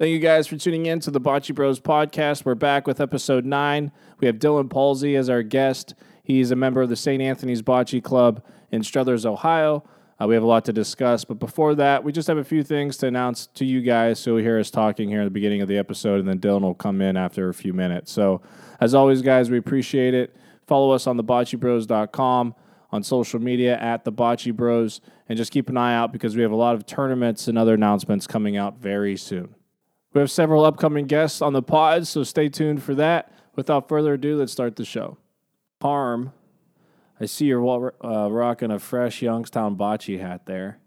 Thank you guys for tuning in to the Bocce Bros podcast. We're back with episode nine. We have Dylan Paulsey as our guest. He's a member of the St. Anthony's Bocce Club in Struthers, Ohio. Uh, we have a lot to discuss, but before that, we just have a few things to announce to you guys. So we hear us talking here at the beginning of the episode, and then Dylan will come in after a few minutes. So, as always, guys, we appreciate it. Follow us on theboccebros.com, on social media at the Bocce Bros, and just keep an eye out because we have a lot of tournaments and other announcements coming out very soon. We have several upcoming guests on the pod, so stay tuned for that. Without further ado, let's start the show. Harm, I see you're uh, rocking a fresh Youngstown bocce hat there.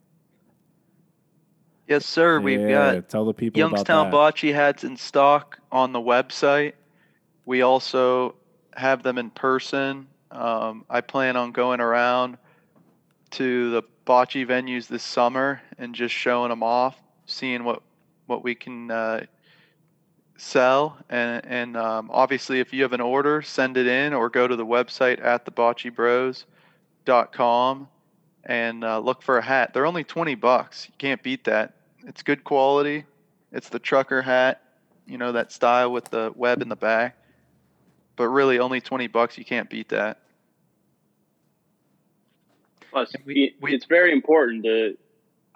Yes, sir. We've Yeah, got tell the people Youngstown bocce hats in stock on the website. We also have them in person. Um, I plan on going around to the bocce venues this summer and just showing them off, seeing what what we can uh, sell. And and um, obviously, if you have an order, send it in or go to the website at theboccebros.com and uh, look for a hat. They're only 20 bucks. You can't beat that. It's good quality. It's the trucker hat, you know, that style with the web in the back. But really, only 20 bucks. You can't beat that. Plus, we- we- it's very important to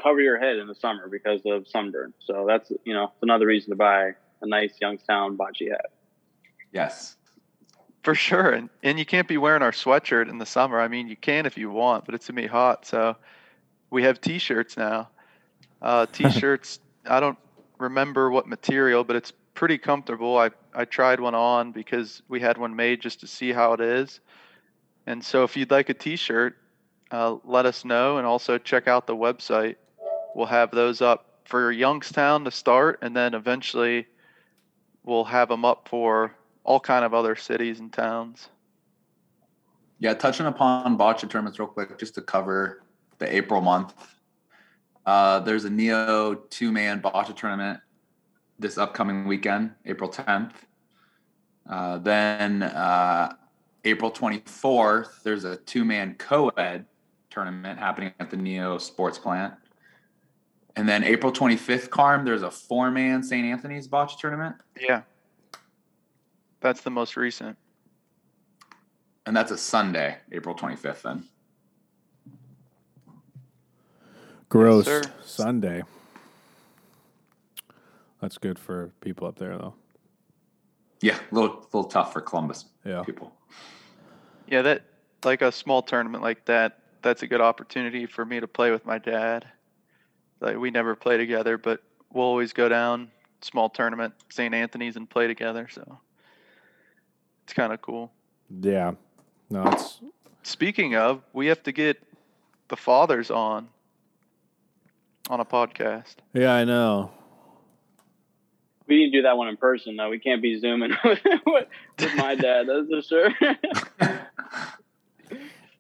cover your head in the summer because of sunburn. So that's you know it's another reason to buy a nice Youngstown bocce hat. Yes. For sure. And, and you can't be wearing our sweatshirt in the summer. I mean, you can if you want, but it's to be hot. So we have t shirts now. Uh, t shirts, I don't remember what material, but it's pretty comfortable. I, I tried one on because we had one made just to see how it is. And so if you'd like a t shirt, uh, let us know and also check out the website. We'll have those up for Youngstown to start, and then eventually we'll have them up for all kind of other cities and towns. Yeah, touching upon bocce tournaments real quick, just to cover the April month. Uh, there's a Neo two man bocce tournament this upcoming weekend, April 10th. Uh, then uh, April 24th, there's a two man co ed tournament happening at the Neo Sports Plant. And then April 25th, Carm, there's a four man St. Anthony's bocce tournament. Yeah. That's the most recent. And that's a Sunday, April 25th, then. Gross sir. Sunday. That's good for people up there, though. Yeah, a little, little tough for Columbus Yeah. people. Yeah, that like a small tournament like that, that's a good opportunity for me to play with my dad. Like we never play together, but we'll always go down small tournament St. Anthony's and play together, so it's kind of cool. Yeah. No, it's Speaking of, we have to get the fathers on on a podcast. yeah, I know. We need to do that one in person though. We can't be zooming with, with my dad. That's for sure.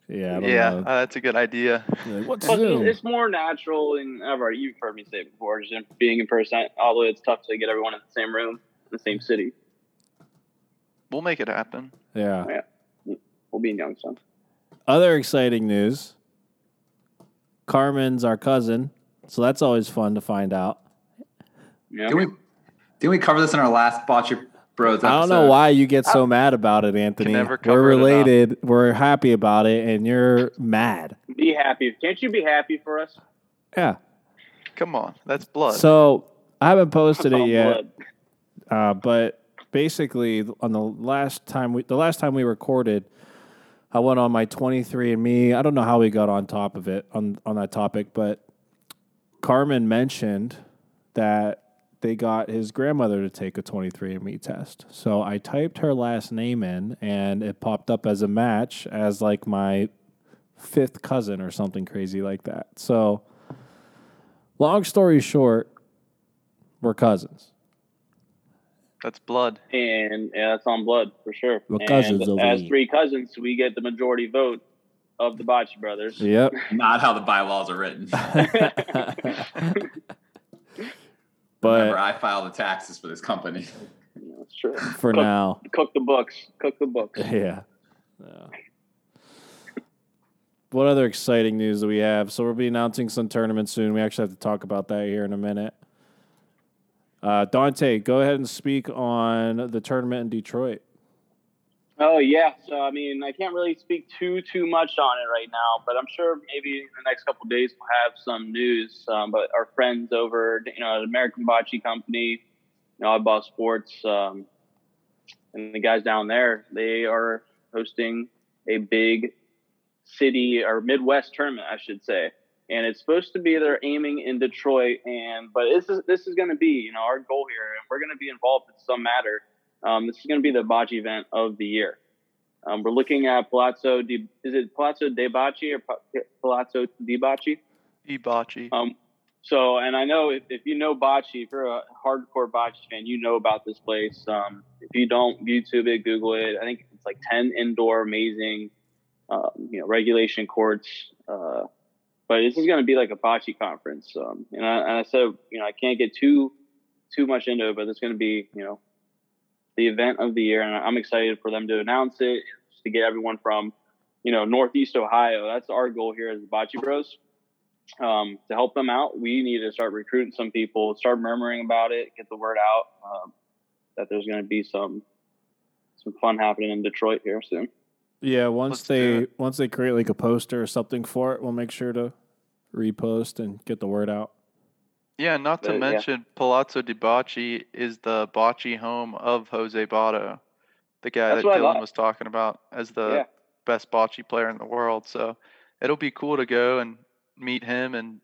Yeah, I don't Yeah, know. uh, that's a good idea. Like, What's Plus, Zoom? it's more natural, and I've already you've heard me say it before. Just being in person, although it's tough to get everyone in the same room, in the same city. We'll make it happen. Yeah. yeah, We'll be in Youngstown. Other exciting news. Carmen's our cousin, so that's always fun to find out. Yeah. Didn't we, didn't we cover this in our last Bocce Bros episode? I don't know why you get so mad about it, Anthony. never We're cover it enough. related. We're happy about it, and you're mad. Be happy. Can't you be happy for us? Yeah. Come on, that's blood. So I haven't posted it yet, uh, but basically on the last time we the last time we recorded, I went on my 23andMe. I don't know how we got on top of it on on that topic, but Carmen mentioned that they got his grandmother to take a 23andMe test. So I typed her last name in, and it popped up as a match as like my fifth cousin or something crazy like that. So, long story short, we're cousins. that's blood. and yeah, that's on blood for sure. We're cousins over as three cousins, we get the majority vote of the Bocce brothers. Yep. Not how the bylaws are written. but Remember, I file the taxes for this company. Yeah, that's true. for Cook- now, Cook the books. Cook the books. yeah. Yeah. What other exciting news do we have? So we'll be announcing some tournaments soon. We actually have to talk about that here in a minute. Uh, Dante, go ahead and speak on the tournament in Detroit. Oh yeah, so I mean, I can't really speak too too much on it right now, but I'm sure maybe in the next couple days we'll have some news. Um, but our friends over, you know, at American Bocce Company, you know, Oddball Sports, um, and the guys down there, they are hosting a big city or Midwest tournament, I should say. And it's supposed to be they're aiming in Detroit, and but this is this is going to be you know our goal here, and we're going to be involved in some matter um, this is going to be the bocce event of the year. Um, we're looking at Palazzo di, is it Palazzo de Bocce or Palazzo di Bocce? E bocce. Um, so, and I know if, if you know bocce, if you're a hardcore bocce fan, you know about this place. Um, if you don't, YouTube it, Google it. I think it's like 10 indoor, amazing, um, you know, regulation courts. Uh, but this is going to be like a bocce conference. Um, and, I, and I said, you know, I can't get too, too much into it, but it's going to be, you know, the event of the year, and I'm excited for them to announce it to get everyone from, you know, Northeast Ohio. That's our goal here as the Bocce Bros. Um, to help them out, we need to start recruiting some people, start murmuring about it, get the word out um, that there's going to be some some fun happening in Detroit here soon. Yeah, once Let's they once they create like a poster or something for it, we'll make sure to repost and get the word out. Yeah, not to Uh, yeah. mention Palazzo di Bocce is the bocce home of Jose Botto, the guy That's that Dylan was talking about as the Yeah. best bocce player in the world. So it'll be cool to go and meet him and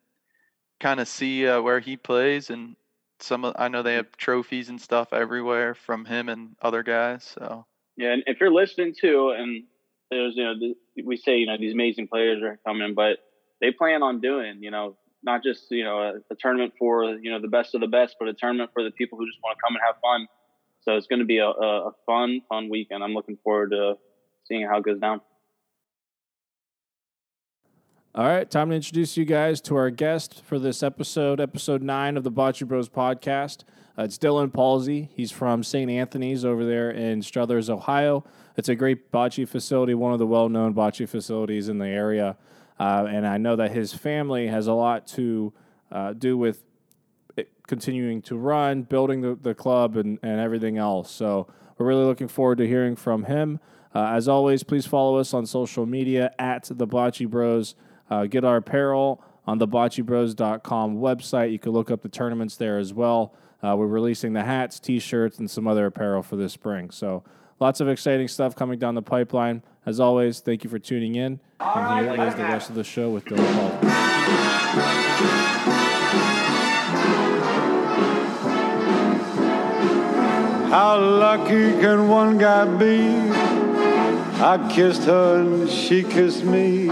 kind of see uh, where he plays and some of, I know they have trophies and stuff everywhere from him and other guys. So Yeah, and if you're listening too, and there's you know we say you know these amazing players are coming, but they plan on doing you know not just you know a, a tournament for you know the best of the best, but a tournament for the people who just want to come and have fun. So it's going to be a, a, fun, fun weekend. I'm looking forward to seeing how it goes down. All right, time to introduce you guys to our guest for this episode, episode nine of the Bocce Bros podcast. Uh, it's Dylan Paulsey. He's from St. Anthony's over there in Struthers, Ohio. It's a great bocce facility, one of the well known bocce facilities in the area. Uh, and I know that his family has a lot to uh, do with it continuing to run, building the, the club, and, and everything else. So we're really looking forward to hearing from him. Uh, as always, please follow us on social media at the Bocce Bros. Uh, get our apparel on the boccebros.com website. You can look up the tournaments there as well. Uh, we're releasing the hats, t shirts, and some other apparel for this spring. So lots of exciting stuff coming down the pipeline. As always, thank you for tuning in. and here is the rest of the show with Dylan Paul. How lucky can one guy be? I kissed her and she kissed me.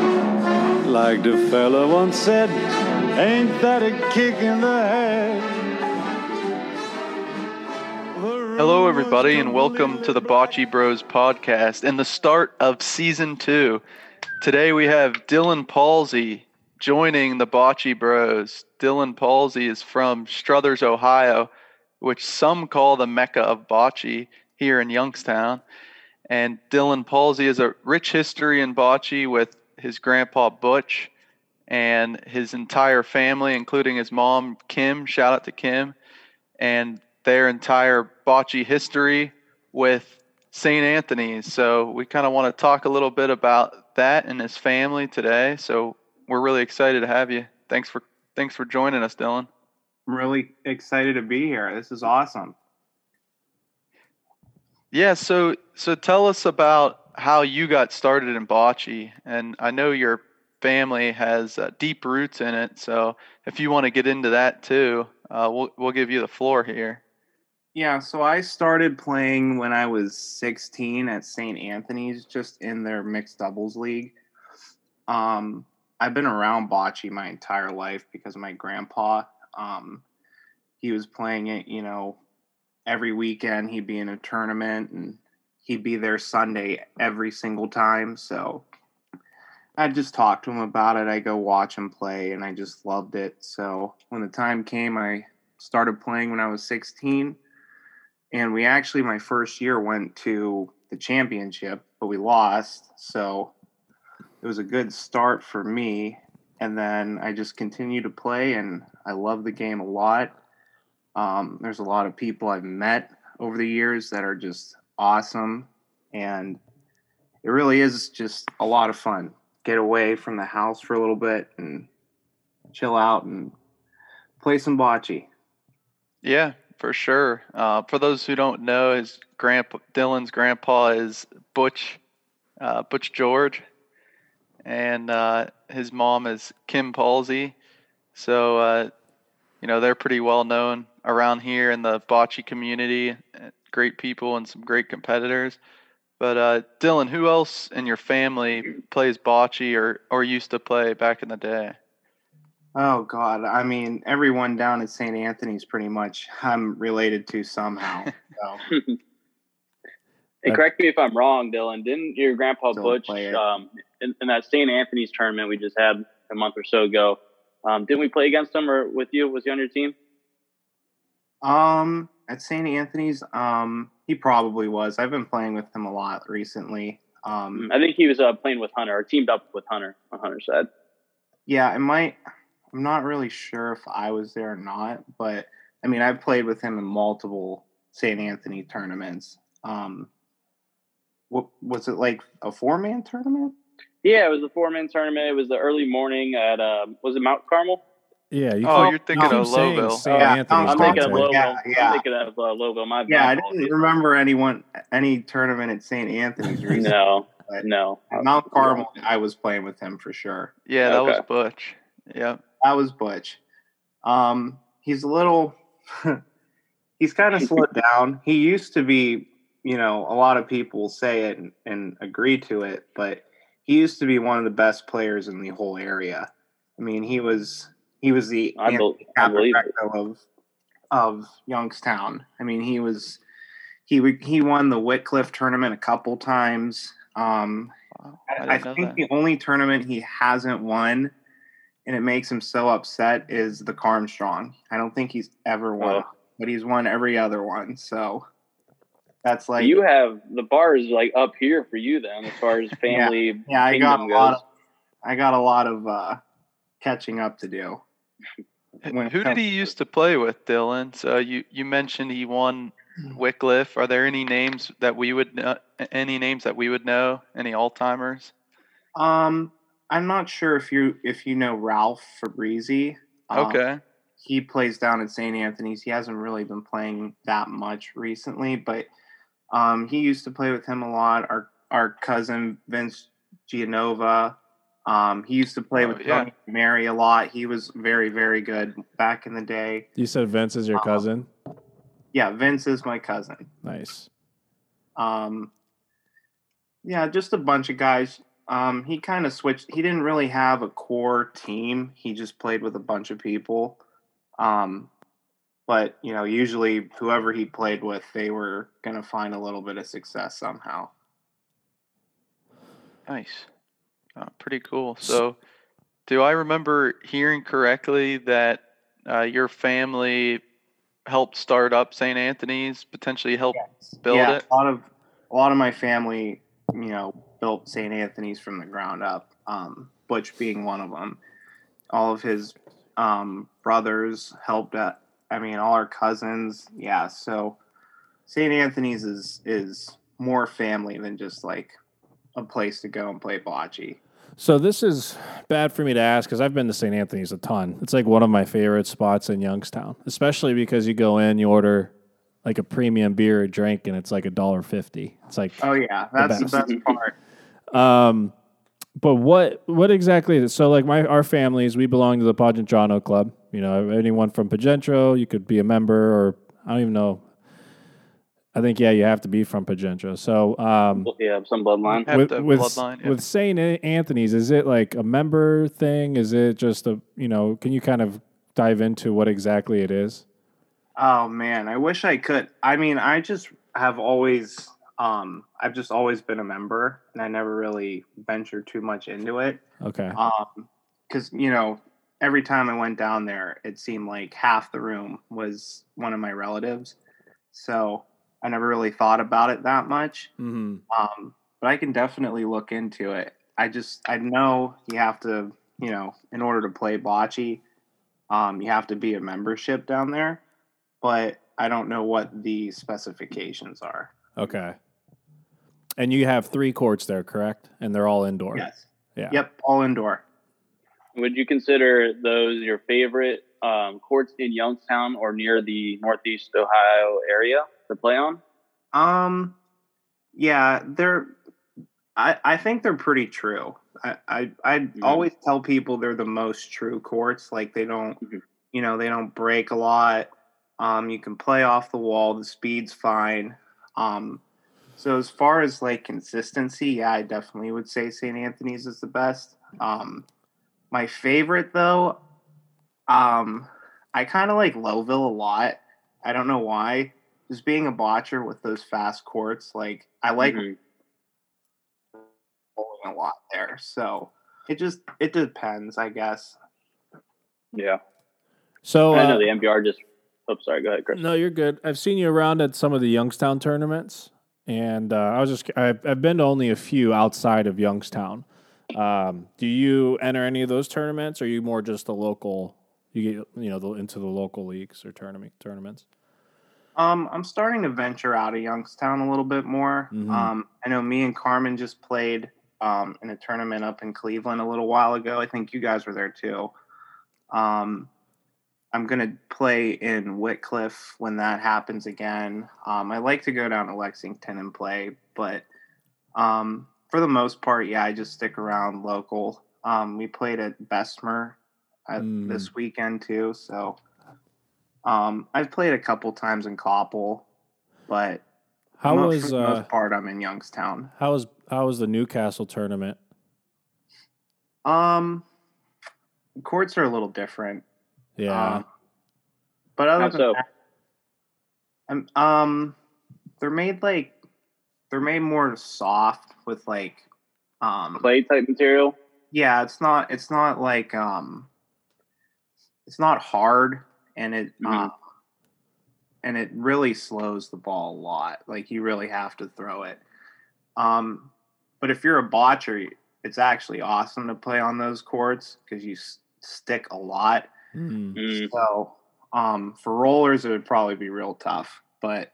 Like the fella once said, ain't that a kick in the head? Hello, everybody, and welcome to the Bocce Bros podcast and the start of season two. Today we have Dylan Paulsey joining the Bocce Bros. Dylan Paulsey is from Struthers, Ohio, which some call the Mecca of bocce here in Youngstown. And Dylan Paulsey has a rich history in bocce with his grandpa Butch and his entire family, including his mom Kim. Shout out to Kim and their entire bocce history with St. Anthony's. So we kind of want to talk a little bit about that and his family today. So we're really excited to have you. Thanks for thanks for joining us, Dylan. I'm really excited to be here. This is awesome. Yeah, so so tell us about how you got started in bocce, and I know your family has uh, deep roots in it. So if you want to get into that too, uh, we'll we'll give you the floor here. Yeah, so I started playing when I was 16 at St. Anthony's, just in their mixed doubles league. Um, I've been around bocce my entire life because my grandpa. Um, he was playing it, you know, every weekend. He'd be in a tournament and he'd be there Sunday every single time. So I just talked to him about it. I go watch him play, and I just loved it. So when the time came, I started playing when I was 16 and we actually my first year went to the championship but we lost so it was a good start for me and then i just continue to play and i love the game a lot Um, there's a lot of people I've met over the years that are just awesome, and it really is just a lot of fun. Get away from the house for a little bit and chill out and play some bocce. Yeah, for sure. Uh, for those who don't know, his grandpa Dylan's grandpa is Butch uh, Butch George, and uh, his mom is Kim Paulsey. So uh, you know they're pretty well known around here in the bocce community. Great people and some great competitors. But uh, Dylan, who else in your family plays bocce or or used to play back in the day? Oh God, I mean everyone down at St. Anthony's pretty much I'm related to somehow. So. and correct me if I'm wrong, Dylan. Didn't your grandpa Butch um, in, in that St. Anthony's tournament we just had a month or so ago? Um, didn't we play against him or with you? Was he on your team? Um, at St. Anthony's, um, he probably was. I've been playing with him a lot recently. Um, I think he was uh, playing with Hunter or teamed up with Hunter on Hunter's side. yeah, I might. I'm not really sure if I was there or not, but I mean, I've played with him in multiple St. Anthony tournaments. Um, what was it like a four man tournament? Yeah, it was a four man tournament. It was the early morning at uh, was it Mount Carmel? Yeah, you Oh, keep- you're thinking keep of saying Lowville. St. Yeah, Anthony's I'm I'm Mount thinking of Lowville. Yeah, yeah. I'm thinking of uh, Lowville. My Yeah, I didn't remember anyone any tournament at St. Anthony's recently. No, no. Mount Carmel, I was playing with him for sure. Yeah, that was Butch. Yeah. That was Butch. Um, he's a little. he's kind of slowed down. He used to be, you know, a lot of people say it and, and agree to it, but he used to be one of the best players in the whole area. I mean, he was he was the I, bel I believe. Caporecto of of Youngstown. I mean, he was he he won the Whitcliffe tournament a couple times. Um, Wow, I, I I think that. the only tournament he hasn't won, and it makes him so upset, is the Carmstrong. I don't think he's ever won, Oh. but he's won every other one. So that's like you have the bar is like up here for you then, as far as family. yeah, I got a kingdom lot. Of, I got a lot of uh, catching up to do. when Who did he to- used to play with, Dylan? So you you mentioned he won Wycliffe. Are there any names that we would know, any names that we would know? Any all timers? Um, I'm not sure if you if you know Ralph Fabrizi. Um, Okay. he plays down at St. Anthony's. He hasn't really been playing that much recently, but um, he used to play with him a lot. Our our cousin Vince Gianova. Um, he used to play Oh, with yeah. Mary a lot. He was very very good back in the day. You said Vince is your Uh, cousin. Yeah, Vince is my cousin. Nice. Um, yeah, just a bunch of guys. Um, he kind of switched. He didn't really have a core team. He just played with a bunch of people. Um, but you know, usually whoever he played with, they were gonna find a little bit of success somehow. Nice. Oh, pretty cool. So, do I remember hearing correctly that uh, your family helped start up St. Anthony's, potentially helped build yeah, it? a lot of a lot of my family, you know, built St. Anthony's from the ground up. Um, Butch being one of them. All of his um, brothers helped. At, I mean, all our cousins. Yeah, so St. Anthony's is is more family than just like a place to go and play bocce. So this is bad for me to ask because I've been to St. Anthony's a ton. It's like one of my favorite spots in Youngstown, especially because you go in, you order like a premium beer or drink, and it's like a dollar fifty. It's like Oh yeah, that's the best. best part. Um, but what what exactly is it? So like my our families, we belong to the Pacentrano Club. You know, anyone from Pacentro, you could be a member, or I don't even know. I think yeah, you have to be from Pacentro. So um, Yeah, some bloodline. Have with with, bloodline, yeah. with Saint Anthony's, is it like a member thing? Is it just a you know? Can you kind of dive into what exactly it is? Oh man, I wish I could. I mean, I just have always um I've just always been a member and I never really ventured too much into it. Okay, Um cuz you know, every time I went down there, it seemed like half the room was one of my relatives. So, I never really thought about it that much. mm-hmm. Um but I can definitely look into it. I just I know you have to, you know, in order to play bocce, um you have to be a membership down there. But I don't know what the specifications are. Okay. And you have three courts there, correct? And they're all indoor. Yes. Yeah. Yep, all indoor. Would you consider those your favorite um, courts in Youngstown or near the Northeast Ohio area to play on? Um, yeah, they're. I I think they're pretty true. I I I Mhm. always tell people they're the most true courts. Like they don't, Mhm. you know, they don't break a lot. Um, you can play off the wall. The speed's fine. Um, so as far as like consistency, yeah, I definitely would say St. Anthony's is the best. Um, my favorite though, um, I kind of like Lowville a lot. I don't know why. Just being a botcher with those fast courts, like I like Mhm. bowling a lot there. So it just it depends, I guess. Yeah. So I uh, know the MBR just. Oh, sorry. Go ahead, Chris. No, you're good. I've seen you around at some of the Youngstown tournaments, and uh, I was just I've, I've been to only a few outside of Youngstown. Um, do you enter any of those tournaments, or are you more just the local? You get you know the, into the local leagues or tournament tournaments. Um, I'm starting to venture out of Youngstown a little bit more. Mhm. Um, I know me and Carmen just played um, in a tournament up in Cleveland a little while ago. I think you guys were there too. Um, I'm gonna play in Whitcliffe when that happens again. Um, I like to go down to Lexington and play, but um, for the most part, yeah, I just stick around local. Um, we played at Bessemer at Mm. this weekend too, so um, I've played a couple times in Coppell, but How mo- was for the uh, most part I'm in Youngstown. how was how was the Newcastle tournament? Um, courts are a little different. Yeah, Um, but other How than so? that, um, um, they're made like they're made more soft with like um Clay type material. yeah it's not it's not like um it's not hard and it Mhm. uh, and it really slows the ball a lot like you really have to throw it um but if you're a botcher it's actually awesome to play on those courts because you s- stick a lot Mm. Mm. so um for rollers it would probably be real tough but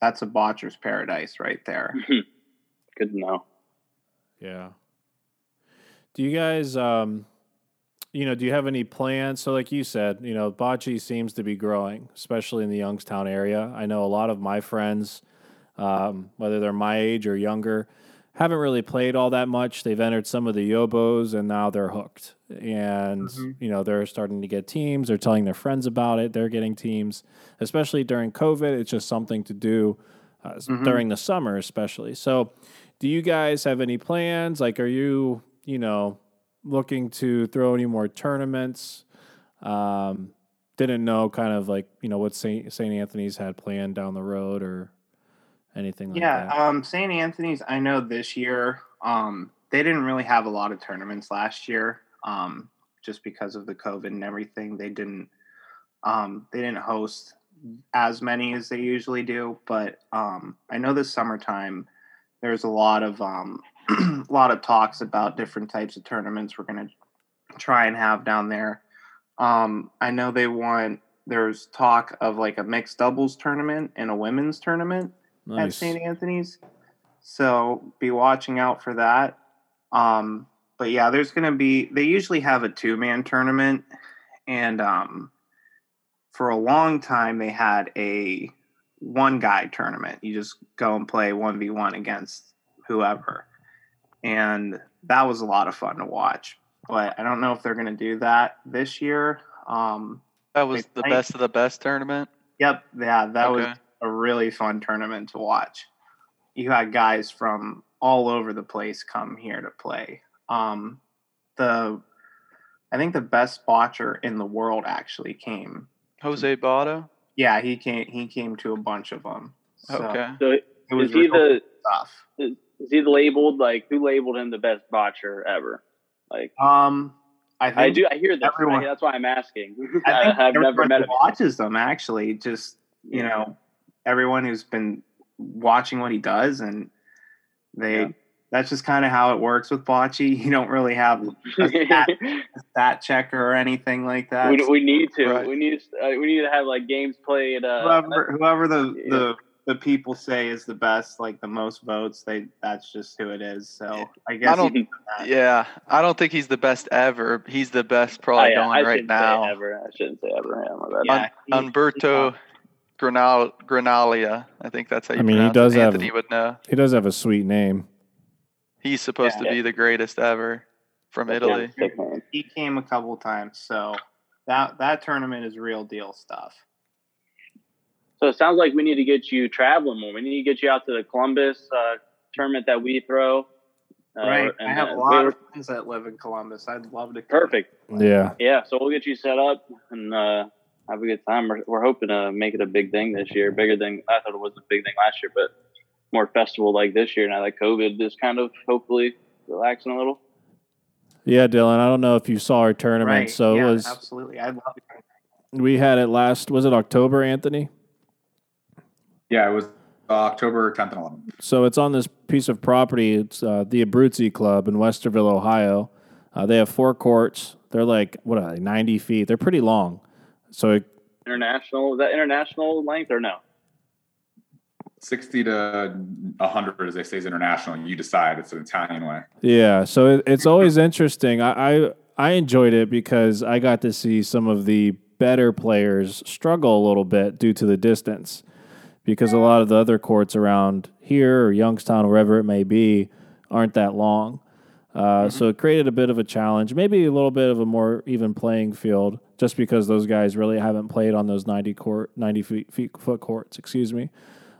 that's a botcher's paradise right there Good to know. yeah. Do you guys um, you know, do you have any plans? So, like you said, you know, bocce seems to be growing, especially in the Youngstown area. I know a lot of my friends, um, whether they're my age or younger, haven't really played all that much. They've entered some of the Yobos and now they're hooked. And, Mhm. you know, they're starting to get teams. They're telling their friends about it. They're getting teams, especially during COVID. It's just something to do uh, Mhm. during the summer, especially. So, do you guys have any plans? Like, are you, you know, looking to throw any more tournaments? Um, didn't know kind of like, you know, what St. St. Anthony's had planned down the road or anything like yeah that. Yeah, um st anthony's i know this year um they didn't really have a lot of tournaments last year um just because of the covid and everything. They didn't um they didn't host as many as they usually do but um i know this summertime there's a lot of um a lot of talks about different types of tournaments we're going to try and have down there. Um i know they want there's talk of like a mixed doubles tournament and a women's tournament at. St. Anthony's. So be watching out for that. Um, but yeah, there's going to be, they usually have a two man tournament. And um, for a long time, they had a one guy tournament. You just go and play 1v1 against whoever. And that was a lot of fun to watch. But I don't know if they're going to do that this year. Um, That was the best of the best tournament. Yep, yeah, that was Okay. A really fun tournament to watch. You had guys from all over the place come here to play. Um, the I think the best botcher in the world actually came. Jose Botto. Yeah, he came. He came to a bunch of them. So Okay. So it was is he real the tough. is, is he labeled like who labeled him the best botcher ever? Like Um, I think I do I hear this. everyone- that's why I'm asking. I I, think have never everyone met who him. watches them actually. Just you know, everyone who's been watching what he does, and they Yeah. that's just kind of how it works with bocce. You don't really have a stat, a stat checker or anything like that. we, we need to. Right. We need to, uh, we need to have like games played. Uh, whoever whoever the, yeah. the the people say is the best, like the most votes, they that's just who it is. So I guess I don't. Yeah, I don't think he's the best ever. He's the best probably I, Oh, yeah, going I right now. ever. I shouldn't say ever. Yeah, my bad. Yeah, he- Granal Granaglia. I think that's how you I mean, he does it. have- Anthony would know. He does have a sweet name. He's supposed Yeah. to be the greatest ever from Yeah, Italy. sick man. he came a couple times, so that that tournament is real deal stuff. So it sounds like we need to get you traveling more. We need to get you out to the Columbus uh, tournament that we throw. Uh, right, and, I have a we lot were- of friends that live in Columbus. I'd love to. come. perfect. Yeah. Yeah, so we'll get you set up and uh, have a good time. We're, we're hoping to make it a big thing this year, bigger than I thought it was a big thing last year, but more festival like this year. Now that COVID is kind of hopefully relaxing a little. Yeah, Dylan. I don't know if you saw our tournament. Right, So yeah, it was absolutely. I'd love to. come. we had it last was it October, Anthony? Yeah, it was uh, October 10th and 11th. So it's on this piece of property. It's uh, the Abruzzi Club in Westerville, Ohio. Uh, they have four courts. They're like what are they? Ninety feet. They're pretty long. So it, International, is that international length or no? 60 to 100, as they say, is international. You decide. It's an Italian way. yeah. So it, it's always interesting. I, I I enjoyed it because I got to see some of the better players struggle a little bit due to the distance. Because a lot of the other courts around here or Youngstown, wherever it may be, aren't that long. Uh, So it created a bit of a challenge, maybe a little bit of a more even playing field, just because those guys really haven't played on those ninety court, ninety feet, feet foot courts. Excuse me.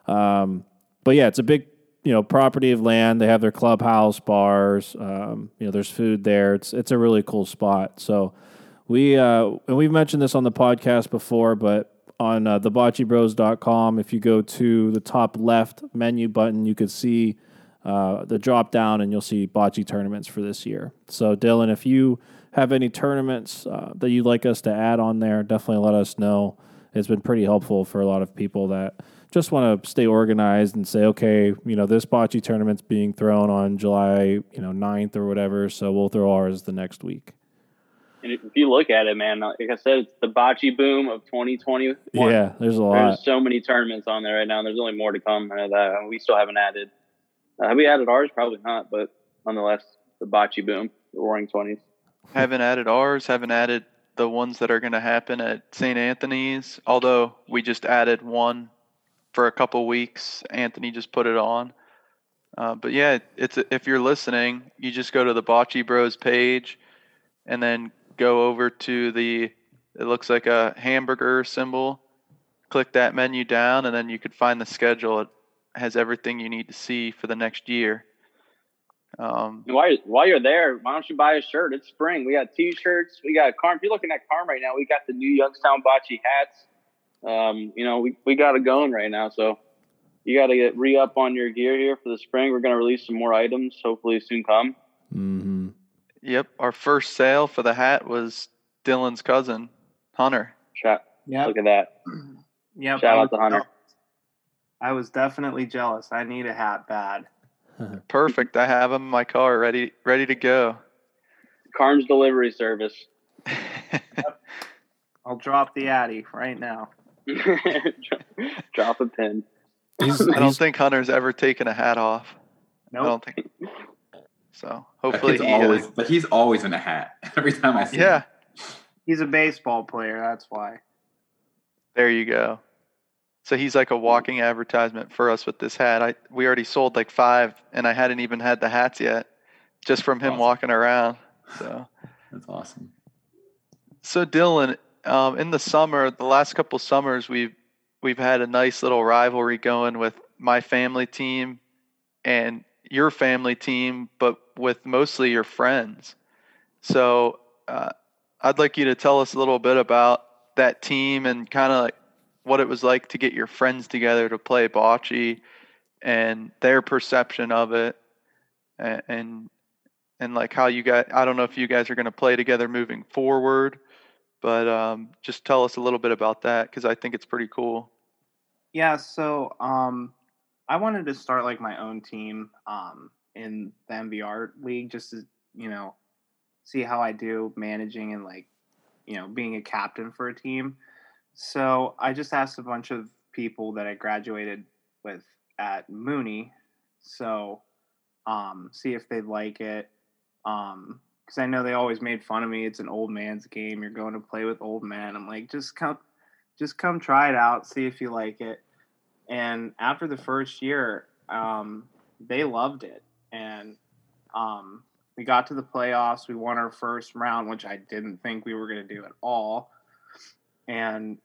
Um, but yeah, it's a big you know property of land. They have their clubhouse, bars. Um, you know, there's food there. It's it's a really cool spot. So we uh, and we've mentioned this on the podcast before, but on uh, if you go to the top left menu button, you could see uh, the drop down and you'll see bocce tournaments for this year. So, Dylan, if you have any tournaments uh, that you'd like us to add on there, definitely let us know. It's been pretty helpful for a lot of people that just want to stay organized and say, okay, you know, this bocce tournament's being thrown on July, you know, 9th or whatever, so we'll throw ours the next week. And if you look at it, man, like I said, it's the bocce boom of 2021. Yeah, there's a lot. There's so many tournaments on there right now. and There's only more to come. That we still haven't added. Uh, have we added ours? Probably not, but nonetheless, the bocce boom, the Roaring Twenties. Haven't added ours. Haven't added the ones that are going to happen at St. Anthony's. Although we just added one for a couple weeks. Anthony just put it on. Uh, but yeah, it's if you're listening, you just go to the Bocce Bros page, and then go over to the. It looks like a hamburger symbol. Click that menu down, and then you could find the schedule. It has everything you need to see for the next year. Um, And while, while you're there, why don't you buy a shirt? It's spring. We got T-shirts. We got Carm. If you're looking at Carm right now, we got the new Youngstown Bocce hats. Um, you know, we, we got it going right now. So you got to get re up on your gear here for the spring. We're going to release some more items, hopefully soon come. Mm-hmm. Yep, our first sale for the hat was Dylan's cousin, Hunter. Shout, Yep. Look at that. Yeah. Shout out to was Hunter. jealous. I was definitely jealous. I need a hat bad. Perfect. I have him in my car ready ready to go. Carm's delivery service. I'll drop the Addy right now. Drop a pin. He's, I don't he's- think Hunter's ever taken a hat off. I Nope. don't think. So hopefully he. uh, always, but he's always in a hat every time I see him. yeah, He's a baseball player. That's why. there you go. So he's like a walking advertisement for us with this hat. I we already sold like five, and I hadn't even had the hats yet, just from him Awesome. walking around. So. That's awesome. So Dylan, um, in the summer, the last couple summers, we've we've had a nice little rivalry going with my family team and your family team, but with mostly your friends. So uh, I'd like you to tell us a little bit about that team and kind of like what it was like to get your friends together to play bocce and their perception of it and and, and like how you guys I don't know if you guys are going to play together moving forward but um, just tell us a little bit about that because I think it's pretty cool. Yeah, so um I wanted to start like my own team. Um in the MVR league just to you know see how I do managing and like you know being a captain for a team. So I just asked a bunch of people that I graduated with at Mooney, so um, see if they'd like it. Um, because I know they always made fun of me. It's an old man's game. You're going to play with old men. I'm like, just come, just come try it out, see if you like it. And after the first year, um, they loved it, and um, we got to the playoffs. We won our first round, which I didn't think we were going to do at all. And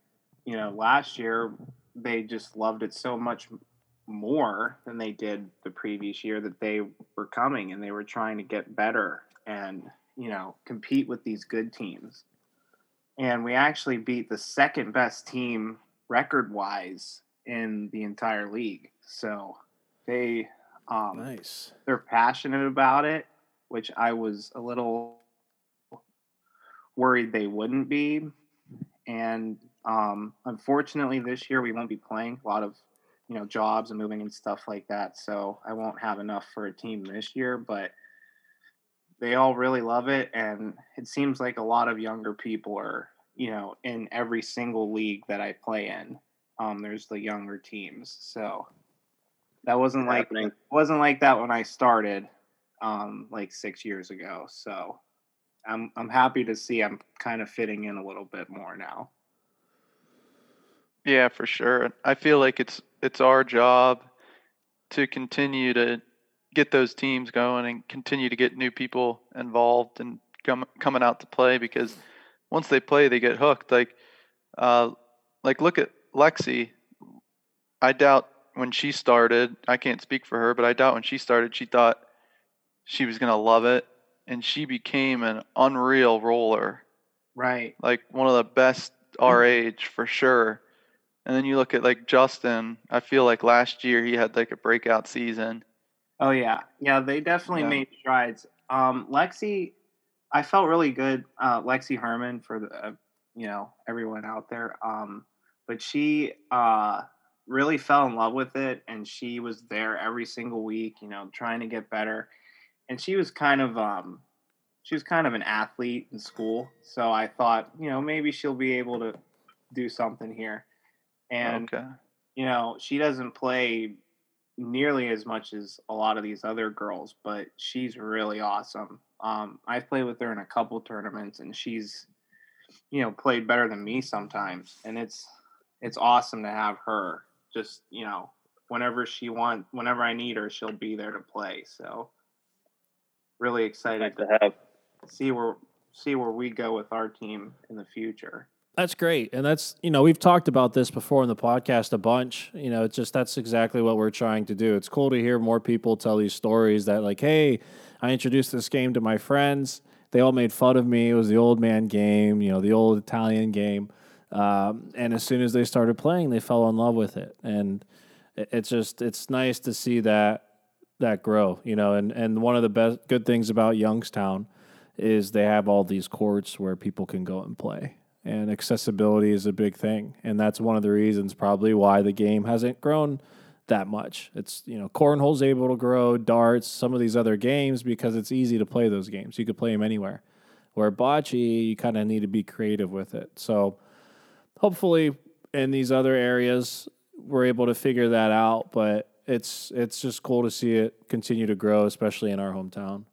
you know, last year they just loved it so much more than they did the previous year that they were coming and they were trying to get better and you know compete with these good teams. And we actually beat the second best team record wise in the entire league. So they um Nice. they're passionate about it which i was a little worried they wouldn't be and um unfortunately this year we won't be playing a lot of you know jobs and moving and stuff like that so i won't have enough for a team this year but they all really love it and it seems like a lot of younger people are you know in every single league that i play in um, there's the younger teams so that wasn't like Happening. wasn't like that when i started um, like six years ago so i'm i'm happy to see i'm kind of fitting in a little bit more now Yeah, for sure. I feel like it's it's our job to continue to get those teams going and continue to get new people involved and come, coming out to play because once they play, they get hooked. Like, uh, like look at Lexi. I doubt when she started. I can't speak for her, but I doubt when she started, she thought she was gonna love it, and she became an unreal roller right like one of the best our age for sure. And then you look at like Justin. I feel like last year he had like a breakout season. Oh yeah, yeah. They definitely Yeah. made strides. Um, Lexi, I felt really good. Uh, Lexi Herman for the, uh, you know everyone out there. Um, but she uh, really fell in love with it, and she was there every single week. You know, trying to get better. And she was kind of um, she was kind of an athlete in school. So I thought, you know, maybe she'll be able to do something here. And okay. you know, she doesn't play nearly as much as a lot of these other girls, but she's really awesome. Um, I've played with her in a couple tournaments, and she's, you know, played better than me sometimes, and it's it's awesome to have her. Just you know, whenever she want, whenever I need her, she'll be there to play. So, really excited Nice to to have. see where see where we go with our team in the future. That's great. And that's, you know, we've talked about this before in the podcast a bunch. You know, it's just that's exactly what we're trying to do. It's cool to hear more people tell these stories that, like, hey, I introduced this game to my friends. They all made fun of me. It was the old man game, you know, the old Italian game. Um, and as soon as they started playing, they fell in love with it. And it's just, it's nice to see that that grow, you know. And, and one of the best good things about Youngstown is they have all these courts where people can go and play. And accessibility is a big thing. And that's one of the reasons probably why the game hasn't grown that much. It's you know cornhole's able to grow darts some of these other games because it's easy to play those games. You could play them anywhere. Where bocce you kind of need to be creative with it. So hopefully in these other areas we're able to figure that out but it's it's just cool to see it continue to grow especially in our hometown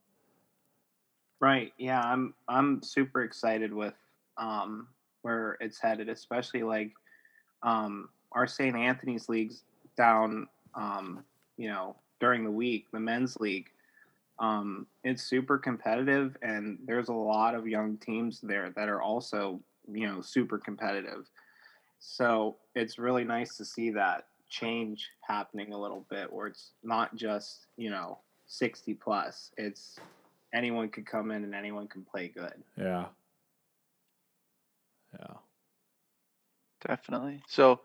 Right. Yeah, I'm I'm super excited with um where it's headed, especially like um our St. Anthony's leagues down um, you know, during the week, the men's league. Um it's super competitive and there's a lot of young teams there that are also, you know, super competitive. So, it's really nice to see that change happening a little bit where it's not just, you know, 60 plus. It's anyone could come in and anyone can play good. yeah yeah Definitely. So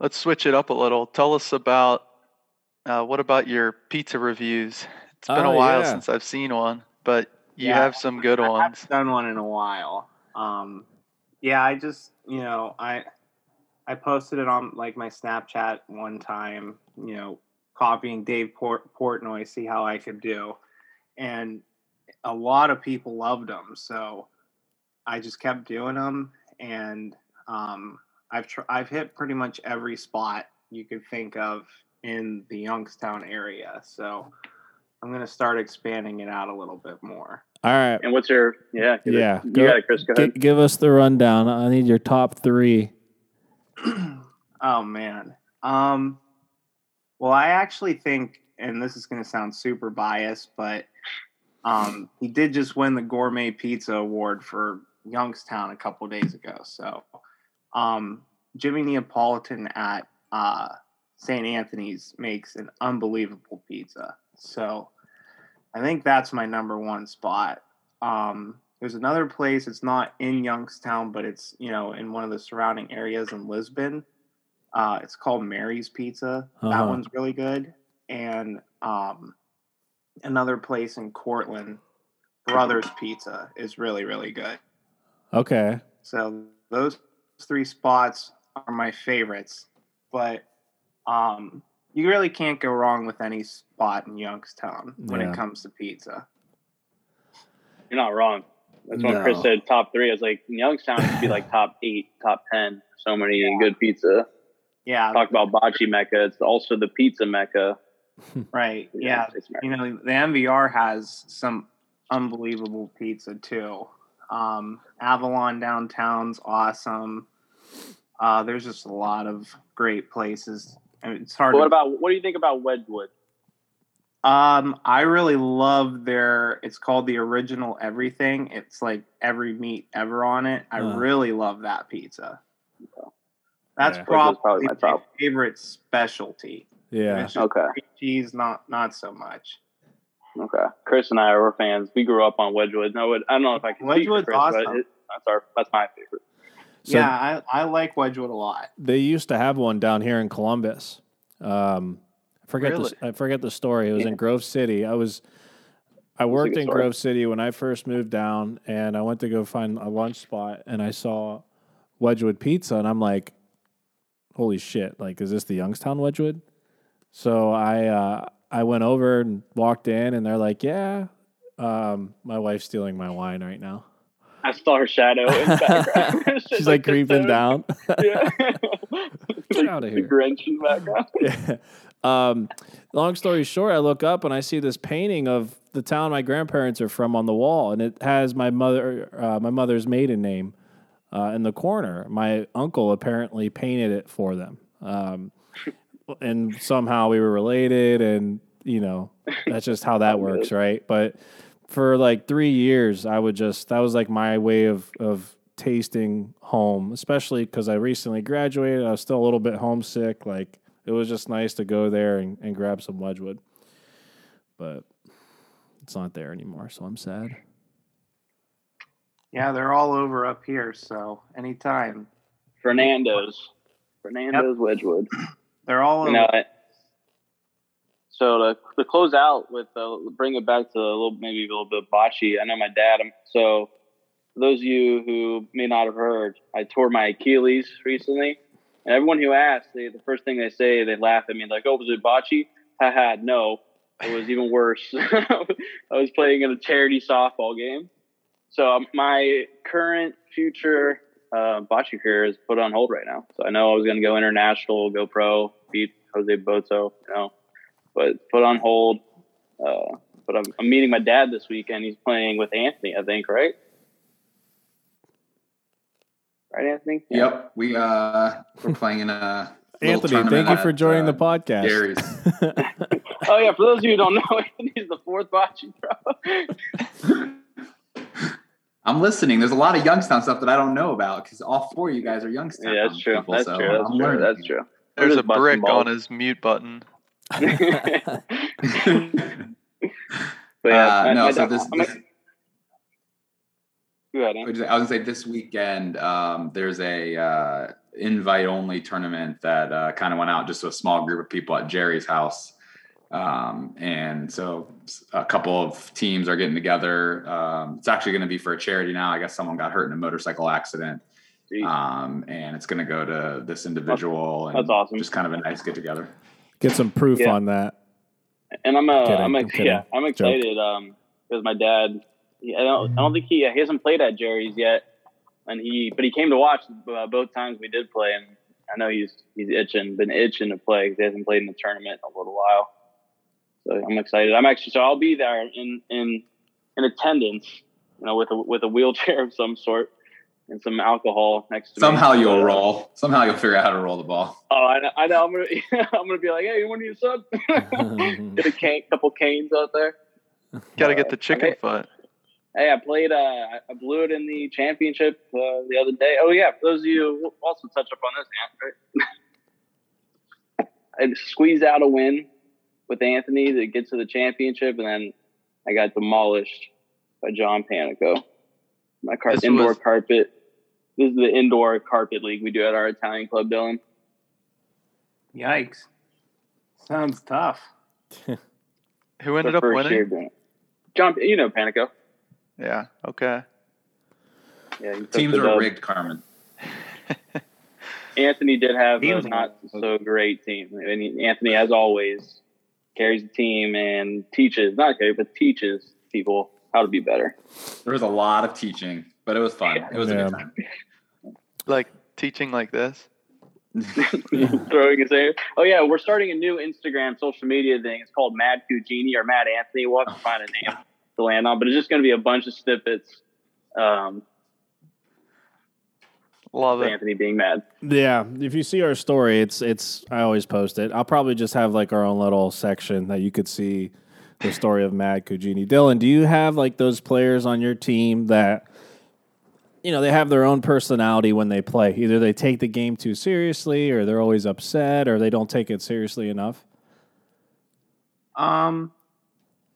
let's switch it up a little. Tell us about uh, what about your pizza reviews? It's been Oh, a while yeah. since I've seen one, but you Yeah, have some good ones. I ones. haven't done one in a while. Um, yeah, I just you know I I posted it on like my Snapchat one time. You know, copying Dave Port- Portnoy, see how I could do, and a lot of people loved them. So I just kept doing them, and um, I've tr- I've hit pretty much every spot you could think of in the Youngstown area. So I'm gonna start expanding it out a little bit more. All right. And what's your yeah? give it- Yeah, you got it, Chris. Go G- ahead. give us the rundown. I need your top three. oh man. Um well I actually think and this is gonna sound super biased, but um he did just win the gourmet pizza award for Youngstown a couple days ago. So um Jimmy Neapolitan at uh St. Anthony's makes an unbelievable pizza. So I think that's my number one spot. Um, there's another place. It's not in Youngstown, but it's you know in one of the surrounding areas in Lisbon. Uh, it's called Mary's Pizza. That Uh-huh. one's really good. And um, another place in Cortland, Brothers Pizza, is really really good. Okay. So those three spots are my favorites, but um, you really can't go wrong with any spot in Youngstown when Yeah. it comes to pizza. You're not wrong. That's when Chris said top three. I was like, Youngstown could be like top eight, top ten. So many good pizza. Yeah, Talk about bocce mecca. It's also the pizza mecca. right. Yeah, It's Mecca. you know the MVR has some unbelievable pizza too. Um, Avalon downtown's awesome. Uh, there's just a lot of great places. I mean, it's hard. What to, about what do you think about Wedgewood? Um, I really love their. It's called the original everything. It's like every meat ever on it. I Uh. really love that pizza. That's Yeah. probably, probably my my top. favorite specialty. Yeah. It's just Okay. cheese, not not so much. Okay. Chris and I are fans. We grew up on Wedgewood. No, I don't know if I can speak Wedgewood's Chris, awesome. it, that's our that's my favorite. So yeah, I, I like Wedgewood a lot. they used to have one down here in Columbus. Um, I forget Really? the I forget the story. It was in Grove City. I was I worked in story. Grove City when I first moved down, and I went to go find a lunch spot, and I saw Wedgewood Pizza, and I'm like, "Holy shit! Like, is this the Youngstown Wedgewood?" So I uh, I went over and walked in, and they're like, "Yeah." Um, my wife's stealing my wine right now. I saw her shadow in the background. It's She's just like creeping down. Yeah. Get outta The here. The Grinch in the background. Yeah. Um, long story short, I look up and I see this painting of the town my grandparents are from on the wall, and it has my mother, uh, my mother's maiden name, uh, in the corner. My uncle apparently painted it for them, um, and somehow we were related, and you know that's just how that works, right? But for like three years, I would just that was like my way of of tasting home, especially because I recently graduated. I was still a little bit homesick. Like it was just nice to go there and, and grab some Wedgewood, but it's not there anymore, so I'm sad. Yeah, they're all over up here. So anytime Fernando's. Fernando's Wedgewood. they're all over. You know, so to, to close out with uh, bring it back to a little maybe a little bit of bocce. I know my dad. um, So for those of you who may not have heard, I tore my Achilles recently, and everyone who asks, they, the first thing they say, they laugh at me like, "Oh, was it bocce?" Haha, no, it was even worse. I was playing in a charity softball game. So um, my current future uh, bocce career is put on hold right now. So I know I was going to go international, go pro, beat Jose Boto, you know, but put on hold. Uh, but I'm, I'm meeting my dad this weekend. He's playing with Anthony, I think, right? Right, Anthony? Yep, we uh we're playing in a Anthony, thank you for joining uh, the podcast. Gary's. Oh yeah, for those of you who don't know, Anthony's the fourth bocce pro. I'm listening. There's a lot of Youngstown stuff that I don't know about because all four of you guys are Youngstown. yeah, that's true. people, That's so true. That's I'm true. learning. That's true. There's We're a brick balls. on his mute button. But yeah, Uh, my- no, my so dad- this, I'm this like- Go ahead, Anthony. I was gonna say this weekend um, there's a uh, invite only tournament that uh, kind of went out just to a small group of people at Jerry's house, um, and so a couple of teams are getting together. Um, it's actually going to be for a charity now. I guess someone got hurt in a motorcycle accident, Jeez. um, and it's going to go to this individual. And That's awesome. Just kind of a nice get together. Get some proof Yeah. on that. And I'm, uh, I'm, I'm yeah, I'm excited um, because my dad. He, I don't, I don't think he he hasn't played at Jerry's yet, and he but he came to watch uh, both times we did play, and I know he's he's itching, been itching to play because he hasn't played in the tournament in a little while. So I'm excited. I'm actually so I'll be there in in in attendance, you know, with a with a wheelchair of some sort and some alcohol next to me. Somehow you'll uh, roll. Somehow you'll figure out how to roll the ball. Oh, I know. I know. I'm gonna, I'm gonna be like, hey, you want to use sub? Get a cane, couple canes out there. Got to get the Uh, chicken okay. foot. Hey, I played. Uh, I- I blew it in the championship uh, the other day. Oh yeah, for those of you we'll also touch up on this, Ant, right? I squeezed out a win with Anthony to get to the championship, and then I got demolished by John Panico. My car- indoor was- carpet. This is the indoor carpet league we do at our Italian club, Dylan. Yikes. Sounds tough. Who ended up winning? John, you know Panico. Yeah. Okay. Yeah, Teams are rigged, Carmen. Anthony did have a not so great team. I mean, Anthony, as always, carries the team and teaches, not carry, but teaches people how to be better. There was a lot of teaching, but it was fun. It was a good time. Like teaching like this. Throwing his hair. Oh yeah, we're starting a new Instagram social media thing. It's called Mad Cugini or Mad Anthony. We'll have to find a name to land on, but it's just going to be a bunch of snippets. Um, Love it. Anthony being mad. Yeah, if you see our story, it's it's. I always post it. I'll probably just have like our own little section that you could see the story of Mad Cugini. Dylan, do you have like those players on your team that you know they have their own personality when they play? Either they take the game too seriously, or they're always upset, or they don't take it seriously enough. Um,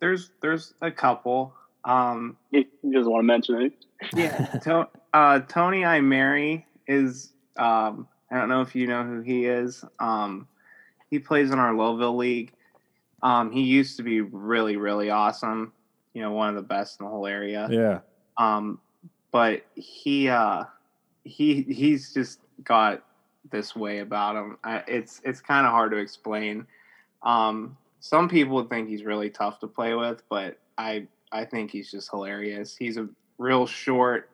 there's there's a couple. Um, You just want to mention it. yeah, to, uh, Tony I Mary is. Um, I don't know if you know who he is. Um, he plays in our Lowville league. Um, he used to be really really awesome. You know, one of the best in the whole area. Yeah, Um, but he uh, he he's just got this way about him. I, it's it's kind of hard to explain. Um, some people think he's really tough to play with, but I I think he's just hilarious. He's a real short,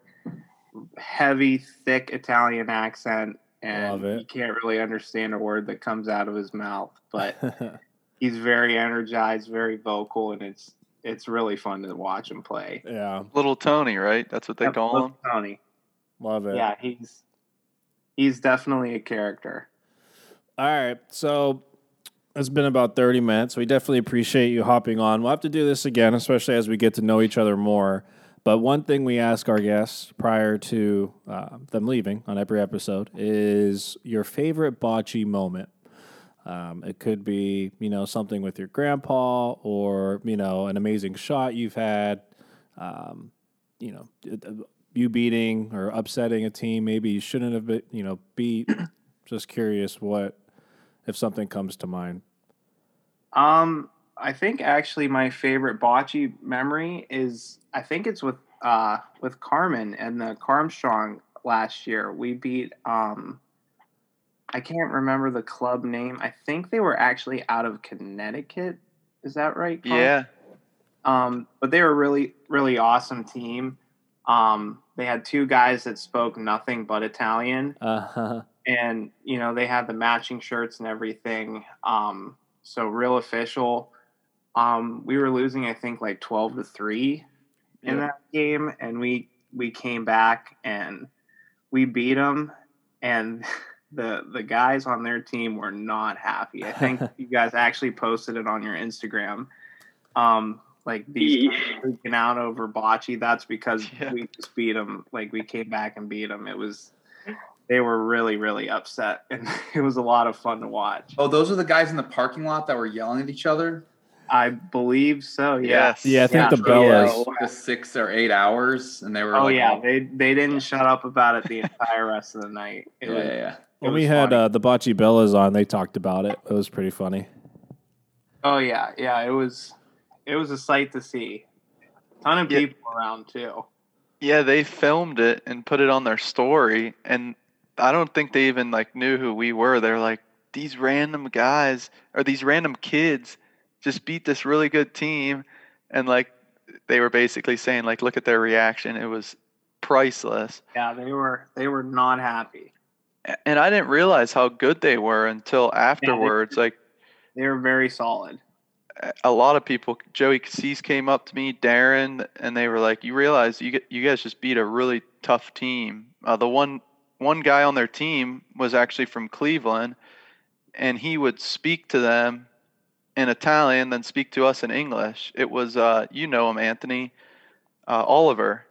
heavy, thick Italian accent, Love and it. you can't really understand a word that comes out of his mouth. But he's very energized, very vocal, and it's it's really fun to watch him play. yeah, Little Tony, right? That's what they Yep, call Little him. Tony. love it. Yeah, he's he's definitely a character. All right. So it's been about 30 minutes. We definitely appreciate you hopping on. We'll have to do this again, especially as we get to know each other more. But one thing we ask our guests prior to uh, them leaving on every episode is your favorite bocce moment. Um, it could be, you know, something with your grandpa or, you know, an amazing shot you've had, um, you know, you beating or upsetting a team maybe you shouldn't have been, you know, beat. Just curious what if something comes to mind. Um, I think actually my favorite bocce memory is I think it's with uh with Carmen and the Carmstrong last year. We beat um I can't remember the club name. I think they were actually out of Connecticut. Is that right? Carm? Yeah. Um, but they were a really, really awesome team. Um, they had two guys that spoke nothing but Italian, Uh, and you know they had the matching shirts and everything. Um, so real official. Um, we were losing, I think, like twelve to three in that game, and we we came back and we beat them. And the the guys on their team were not happy. I think you guys actually posted it on your Instagram. Um, like these freaking out over bocce. That's because Yeah. we just beat them. Like we came back and beat them. It was they were really really upset, and it was a lot of fun to watch. Oh, those are the guys in the parking lot that were yelling at each other I believe so. Yeah. Yes. yeah, I think Yeah. the Bellas. Yeah. the six or eight hours, and they were. Oh like, yeah, they they didn't shut up about it the entire rest of the night. It yeah, was, yeah, yeah. it When we had uh, the Bocce Bellas on, they talked about it. It was pretty funny. oh yeah, yeah, it was it was a sight to see. a Ton of Yeah. people around too. Yeah, they filmed it and put it on their story, and I don't think they even like knew who we were. They're like, these random guys or these random kids just beat this really good team and like they were basically saying like look at their reaction it was priceless Yeah, they were they were not happy. And i didn't realize how good they were until afterwards like They were very solid. a- lot of people joey cassis came up to me darren and they were like you realize you you guys just beat a really tough team uh, the one one guy on their team was actually from cleveland and he would speak to them in italian then speak to us in english it was uh, you know him anthony uh, oliver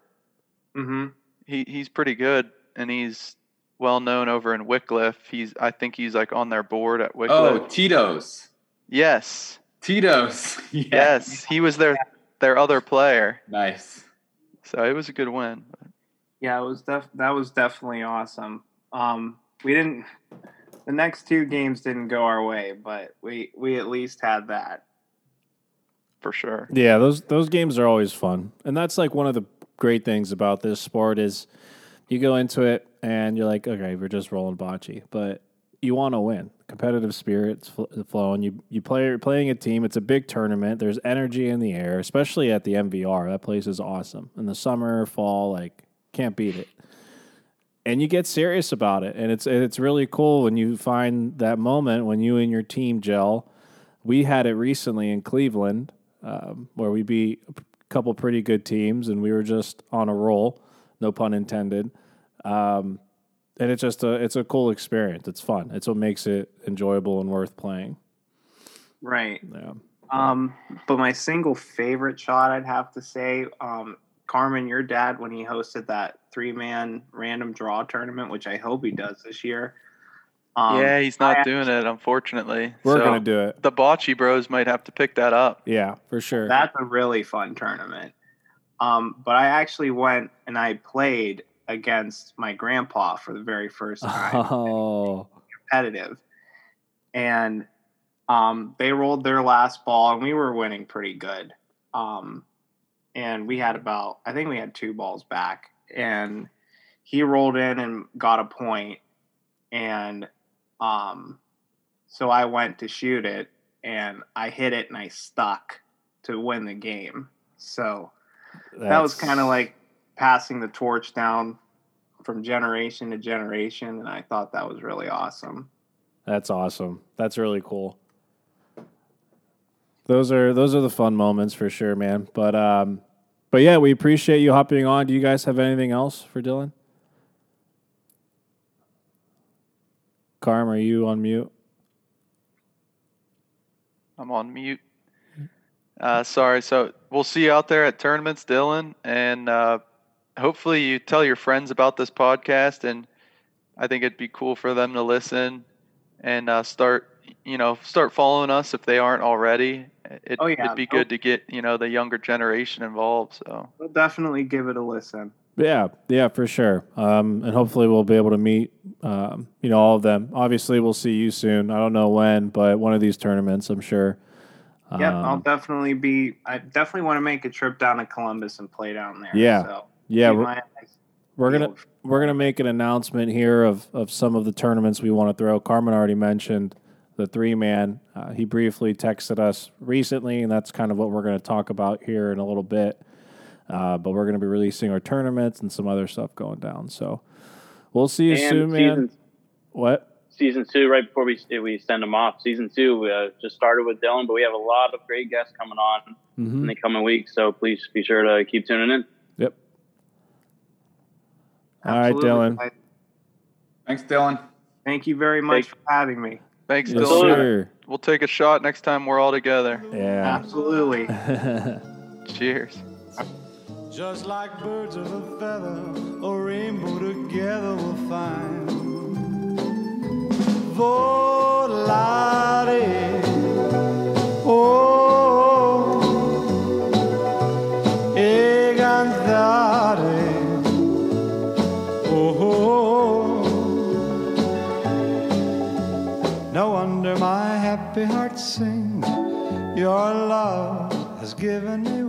Mm-hmm. he he's pretty good and he's well known over in Wickliffe. He's I think he's like on their board at Wickliffe. Oh, Tito's. yes. Tito's. Yeah. Yes. He was their their other player. Nice. So it was a good win. Yeah, it was def- that was definitely awesome. Um, we didn't. The next two games didn't go our way, but we we at least had that. For sure. Yeah, those those games are always fun, and that's like one of the great things about this sport is you go into it and you're like, okay, we're just rolling bocce, but you want to win. Competitive spirits fl- flowing. You you play you're playing a team. It's a big tournament. There's energy in the air, especially at the MVR. That place is awesome. In the summer, fall, like can't beat it. And you get serious about it, and it's it's really cool when you find that moment when you and your team gel. We had it recently in Cleveland, um, where we beat a couple pretty good teams, and we were just on a roll. No pun intended. Um, and it's just a it's a cool experience. It's fun. It's what makes it enjoyable and worth playing. Right. Yeah. Um, but my single favorite shot, I'd have to say, um, Carmen, your dad, when he hosted that three man random draw tournament, which I hope he does this year. Um, yeah, he's not I doing it, unfortunately. We're So gonna do it. The Bocce Bros might have to pick that up. Yeah, for sure. That's a really fun tournament. Um, but I actually went and I played against my grandpa for the very first time. oh, competitive. And um, they rolled their last ball, and we were winning pretty good. Um, and we had about, I think we had two balls back. And he rolled in and got a point, And um, so I went to shoot it, and I hit it, and I stuck to win the game. So that was kind of like passing the torch down from generation to generation and i thought that was really awesome That's awesome. That's really cool. Those are those are the fun moments for sure, man. But um but yeah, we appreciate you hopping on. Do you guys have anything else for Dylan? Carm, are you on mute? I'm on mute. Uh, sorry. So we'll see you out there at tournaments, Dylan, and uh, hopefully you tell your friends about this podcast. And I think it'd be cool for them to listen and uh, start, you know, start following us if they aren't already. It, Oh, yeah. It'd be good to get you know the younger generation involved. So we'll definitely give it a listen Yeah, yeah, for sure. Um, and hopefully we'll be able to meet, um, you know, all of them. Obviously, we'll see you soon. I don't know when, but one of these tournaments, I'm sure. yep i'll Um, definitely be i definitely want to make a trip down to columbus and play down there Yeah. so yeah, we're, we're gonna we're gonna make an announcement here of of some of the tournaments we want to throw. Carmen already mentioned the three man. Uh, he briefly texted us recently, and that's kind of what we're going to talk about here in a little bit. Uh, but we're going to be releasing our tournaments and some other stuff going down. So we'll see you And soon, man. season, What? season two, right before we we send them off, season two we, uh, just started with Dylan, but we have a lot of great guests coming on in hmm the coming weeks. So please be sure to keep tuning in. Yep. All right, Dylan. Thanks, Dylan. thank you very much Thank- for having me thanks, Yes, Dylan. sir. We'll take a shot next time we're all together. Yeah. absolutely Cheers. Just like birds of a feather, a rainbow together we'll find. Volare, happy. Your love has given me